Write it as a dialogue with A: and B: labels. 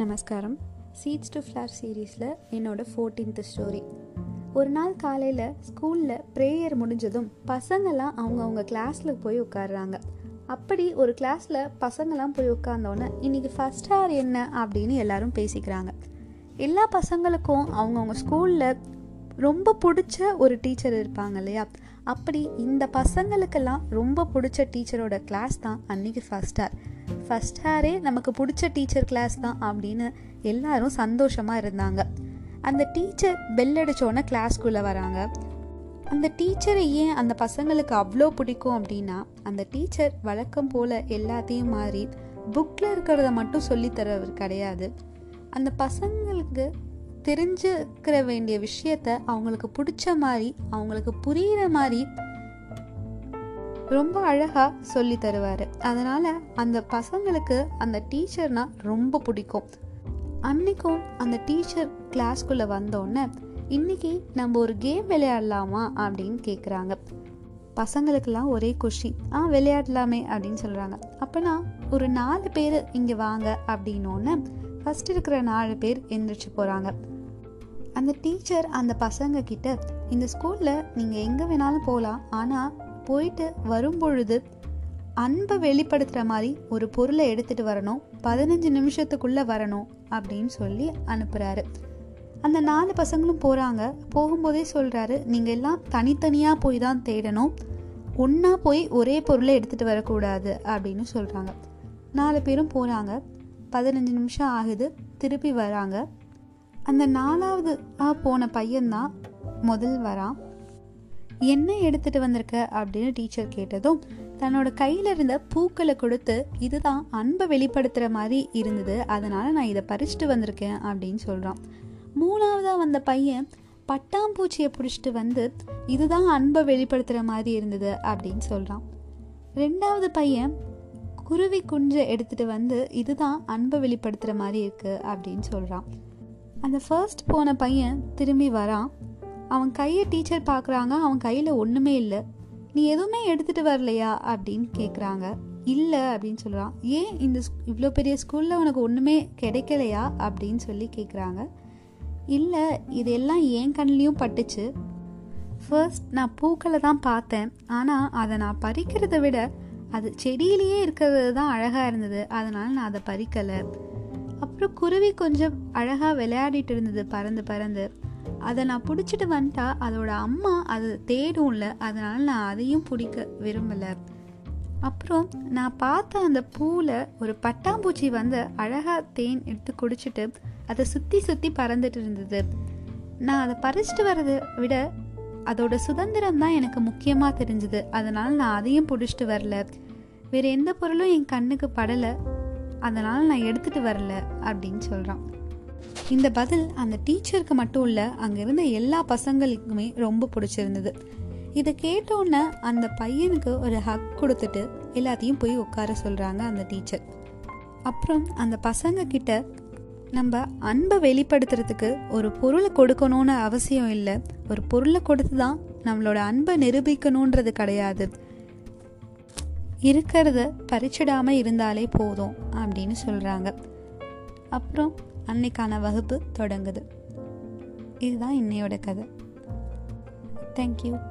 A: நமஸ்காரம். Seeds to flower சீரீஸில் என்னோட ஃபோர்டீன்த் ஸ்டோரி ஒரு நாள் காலையில் ஸ்கூலில் ப்ரேயர் முடிஞ்சதும் பசங்கள்லாம் அவங்கவுங்க கிளாஸில் போய் உட்காடுறாங்க அப்படி ஒரு கிளாஸில் பசங்கள்லாம் போய் உட்காந்தோன்னே இன்றைக்கி ஃபஸ்ட் ஹவர் என்ன? அப்படின்னு எல்லாரும் பேசிக்கிறாங்க. எல்லா பசங்களுக்கும் அவங்கவுங்க ஸ்கூலில் ரொம்ப பிடிச்ச ஒரு டீச்சர் இருப்பாங்க இல்லையா? அப்படி இந்த பசங்களுக்கெல்லாம் ரொம்ப பிடிச்ச டீச்சரோட கிளாஸ் தான் அன்றைக்கி ஃபஸ்ட் ஹார் ஃபஸ்ட் ஹாரே நமக்கு பிடிச்ச டீச்சர் கிளாஸ் தான் அப்படின்னு எல்லாரும் சந்தோஷமாக இருந்தாங்க. அந்த டீச்சர் பெல் அடித்தோன்னே கிளாஸ்க்குள்ளே வராங்க. அந்த டீச்சரை ஏன் அந்த பசங்களுக்கு அவ்வளோ பிடிக்கும் அப்படின்னா அந்த டீச்சர் வழக்கம் போல் எல்லாத்தையும் மாறி புக்கில் இருக்கிறத மட்டும் சொல்லித்தரவர் கிடையாது. அந்த பசங்களுக்கு தெரிஞ்சுக்கிற வேண்டிய விஷயத்த அவங்களுக்கு பிடிச்ச மாதிரி அவங்களுக்கு புரிகிற மாதிரி ரொம்ப அழகாக சொல்லி தருவார். அதனால் அந்த பசங்களுக்கு அந்த டீச்சர்னா ரொம்ப பிடிக்கும். அன்னைக்கும் அந்த டீச்சர் கிளாஸ்க்குள்ளே வந்தோடனே இன்னைக்கு நம்ம ஒரு கேம் விளையாடலாமா? அப்படின்னு கேட்குறாங்க பசங்களுக்கெல்லாம் ஒரே குஷி. ஆ விளையாடலாமே அப்படின்னு சொல்கிறாங்க அப்போனா ஒரு நாலு பேர் இங்கே வாங்க அப்படின்னோடனே ஃபஸ்ட் இருக்கிற நாலு பேர் எந்திரிச்சு போகிறாங்க அந்த டீச்சர் அந்த பசங்க கிட்ட இந்த ஸ்கூலில் நீங்கள் எங்கே வேணாலும் போகலாம் ஆனால் போயிட்டு வரும்பொழுது அன்பை வெளிப்படுத்துகிற மாதிரி ஒரு பொருளை எடுத்துகிட்டு வரணும். பதினஞ்சு நிமிஷத்துக்குள்ளே வரணும் அப்படின்னு சொல்லி அனுப்புகிறாரு அந்த நாலு பசங்களும் போகிறாங்க போகும்போதே சொல்கிறாரு நீங்கள் எல்லாம் தனித்தனியாக போய் தான் தேடணும். ஒன்றா போய் ஒரே பொருளை எடுத்துகிட்டு வரக்கூடாது அப்படின்னு சொல்கிறாங்க நாலு பேரும் போகிறாங்க பதினஞ்சு நிமிஷம் ஆகுது. திருப்பி வராங்க. அந்த நாலாவது போன பையன்தான் முதல் வரான் என்ன எடுத்துட்டு வந்திருக்க? அப்படின்னு டீச்சர் கேட்டதும் தன்னோட கையில இருந்த பூக்களை கொடுத்து இதுதான் அன்பை வெளிப்படுத்துற மாதிரி இருந்தது. அதனால நான் இதை பறிச்சுட்டு வந்திருக்கேன் அப்படின்னு சொல்றான். மூணாவதா வந்த பையன் பட்டாம்பூச்சியை பிடிச்சிட்டு வந்து இதுதான் அன்பை வெளிப்படுத்துற மாதிரி இருந்தது அப்படின்னு சொல்றான். ரெண்டாவது பையன் குருவி குஞ்சை எடுத்துட்டு வந்து இதுதான் அன்பை வெளிப்படுத்துற மாதிரி இருக்கு அப்படின்னு சொல்றான். அந்த ஃபர்ஸ்ட் போன பையன் திரும்பி வரான். அவன் கையை டீச்சர் பார்க்குறாங்க அவன் கையில் ஒன்றுமே இல்லை. நீ எதுவுமே எடுத்துகிட்டு வரலையா? அப்படின்னு கேட்குறாங்க இல்லை அப்படின்னு சொல்கிறான் ஏன் இந்த இவ்வளோ பெரிய ஸ்கூலில் உனக்கு ஒன்றுமே கிடைக்கலையா? அப்படின்னு சொல்லி கேட்குறாங்க இல்லை இதெல்லாம் என் கண்ணிலையும் பட்டுச்சு. ஃபர்ஸ்ட் நான் பூக்களை தான் பார்த்தேன். ஆனால் அதை நான் பறிக்கிறத விட அது செடியிலேயே இருக்கிறது தான் அழகாக இருந்தது. அதனால் நான் அதை பறிக்கலை. அப்புறம் குருவி கொஞ்சம் அழகாக விளையாடிட்டு இருந்தது பறந்து பறந்து. அதை நான் பிடிச்சிட்டு வந்துட்டா அதோட அம்மா அது தேடும்ல அதனால் நான் அதையும் பிடிக்க விரும்பலை. அப்புறம் நான் பார்த்த அந்த பூவில் ஒரு பட்டாம்பூச்சி வந்து அழகாக தேன் எடுத்து குடிச்சிட்டு அதை சுற்றி சுற்றி பறந்துட்டு இருந்தது. நான் அதை பறிச்சிட்டு வர்றதை விட அதோட சுதந்திரம் தான் எனக்கு முக்கியமாக தெரிஞ்சுது. அதனால் நான் அதையும் பிடிச்சிட்டு வரல. வேறு எந்த பொருளும் என் கண்ணுக்கு படலை. அதனால் நான் எடுத்துகிட்டு வரல அப்படின்னு சொல்கிறான் இந்த பதில் அந்த டீச்சருக்கு மட்டும் இல்லை அங்கே இருந்த எல்லா பசங்களுக்குமே ரொம்ப பிடிச்சிருந்தது. இதை கேட்டோன்னே அந்த பையனுக்கு ஒரு ஹக் கொடுத்துட்டு எல்லாத்தையும் போய் உட்கார சொல்கிறாங்க அந்த டீச்சர். அப்புறம் அந்த பசங்க கிட்ட நம்ம அன்பை வெளிப்படுத்துறதுக்கு ஒரு பொருளை கொடுக்கணும்னு அவசியம் இல்லை. ஒரு பொருளை கொடுத்து தான் நம்மளோட அன்பை நிரூபிக்கணுன்றது கிடையாது. இருக்கிறத பறிச்சிடாமல் இருந்தாலே போதும் அப்படின்னு சொல்கிறாங்க அப்புறம் அன்னைக்கான வகுப்பு தொடங்குது. இதுதான் இன்னையோட கதை. தேங்க்யூ